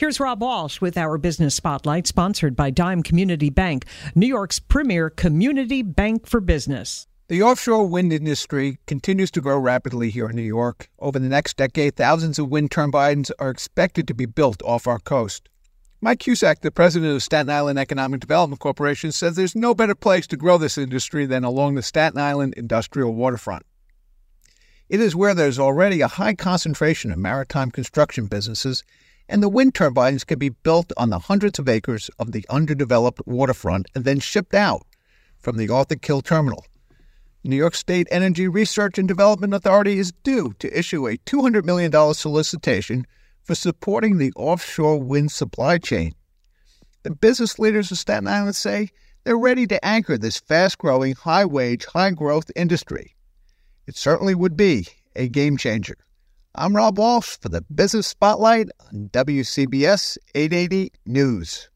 Here's Rob Walsh with our business spotlight, sponsored by Dime Community Bank, New York's premier community bank for business. The offshore wind industry continues to grow rapidly here in New York. Over the next decade, thousands of wind turbines are expected to be built off our coast. Mike Cusack, the president of Staten Island Economic Development Corporation, says there's no better place to grow this industry than along the Staten Island industrial waterfront. It is where there's already a high concentration of maritime construction businesses and the wind turbines can be built on the hundreds of acres of the underdeveloped waterfront and then shipped out from the Arthur Kill Terminal. New York State Energy Research and Development Authority is due to issue a $200 million solicitation for supporting the offshore wind supply chain. The business leaders of Staten Island say they're ready to anchor this fast growing, high wage, high growth industry. It certainly would be a game changer. I'm Rob Walsh for the Business Spotlight on WCBS 880 News.